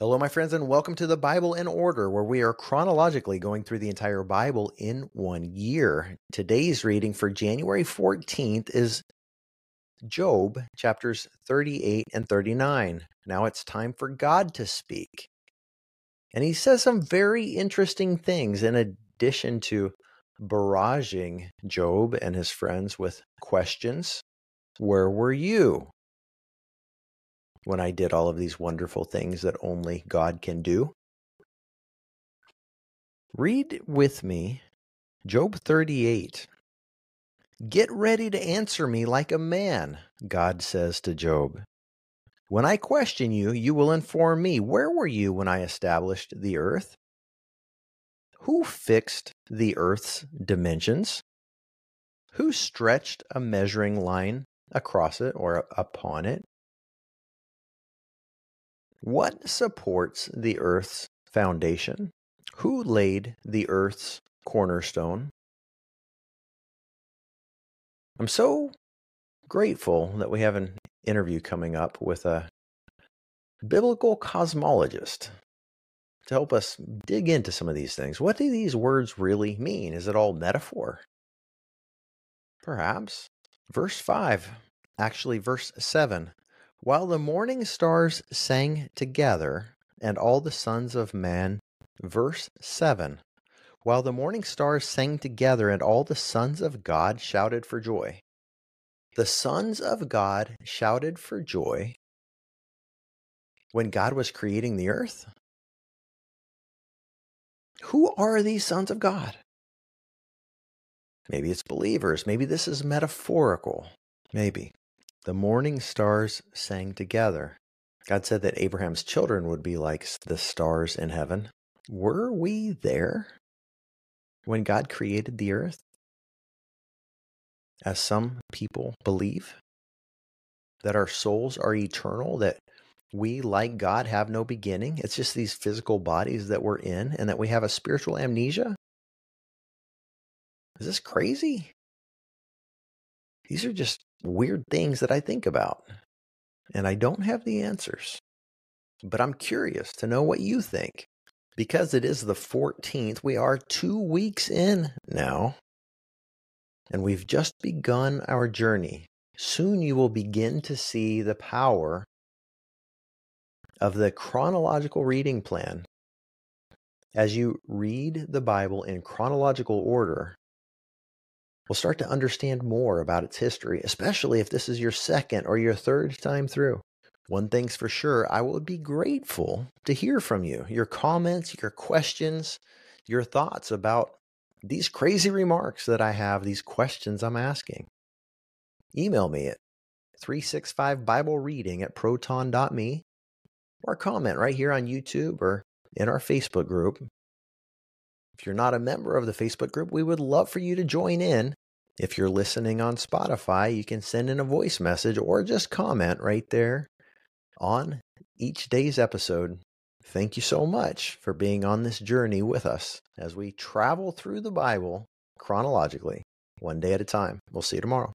Hello, my friends, and welcome to the Bible in Order, where we are chronologically going through the entire Bible in one year. Today's reading for January 14th is Job chapters 38 and 39. Now it's time for God to speak. And he says some very interesting things in addition to barraging Job and his friends with questions. Where were you? When I did all of these wonderful things that only God can do. Read with me Job 38. Get ready to answer me like a man, God says to Job. When I question you, you will inform me. Where were you when I established the earth? Who fixed the earth's dimensions? Who stretched a measuring line across it or upon it? What supports the earth's foundation? Who laid the earth's cornerstone? I'm so grateful that we have an interview coming up with a biblical cosmologist to help us dig into some of these things. What do these words really mean? Is it all metaphor? Perhaps. Verse 5, actually, verse 7 while the morning stars sang together, and all the sons of man, verse 7. While the morning stars sang together, and all the sons of God shouted for joy. The sons of God shouted for joy when God was creating the earth? Who are these sons of God? Maybe it's believers. Maybe this is metaphorical. Maybe. The morning stars sang together. God said that Abraham's children would be like the stars in heaven. Were we there when God created the earth? As some people believe, that our souls are eternal, that we, like God, have no beginning. It's just these physical bodies that we're in, and that we have a spiritual amnesia. Is this crazy? These are just weird things that I think about. And I don't have the answers. But I'm curious to know what you think. Because it is the 14th, we are two weeks in now. And we've just begun our journey. Soon you will begin to see the power of the chronological reading plan. As you read the Bible in chronological order, will start to understand more about its history, especially if this is your second or your third time through. One thing's for sure, I would be grateful to hear from you, your comments, your questions, your thoughts about these crazy remarks that I have, these questions I'm asking. Email me at 365biblereading at proton.me or comment right here on YouTube or in our Facebook group. If you're not a member of the Facebook group, we would love for you to join in. If you're listening on Spotify, you can send in a voice message or just comment right there on each day's episode. Thank you so much for being on this journey with us as we travel through the Bible chronologically, one day at a time. We'll see you tomorrow.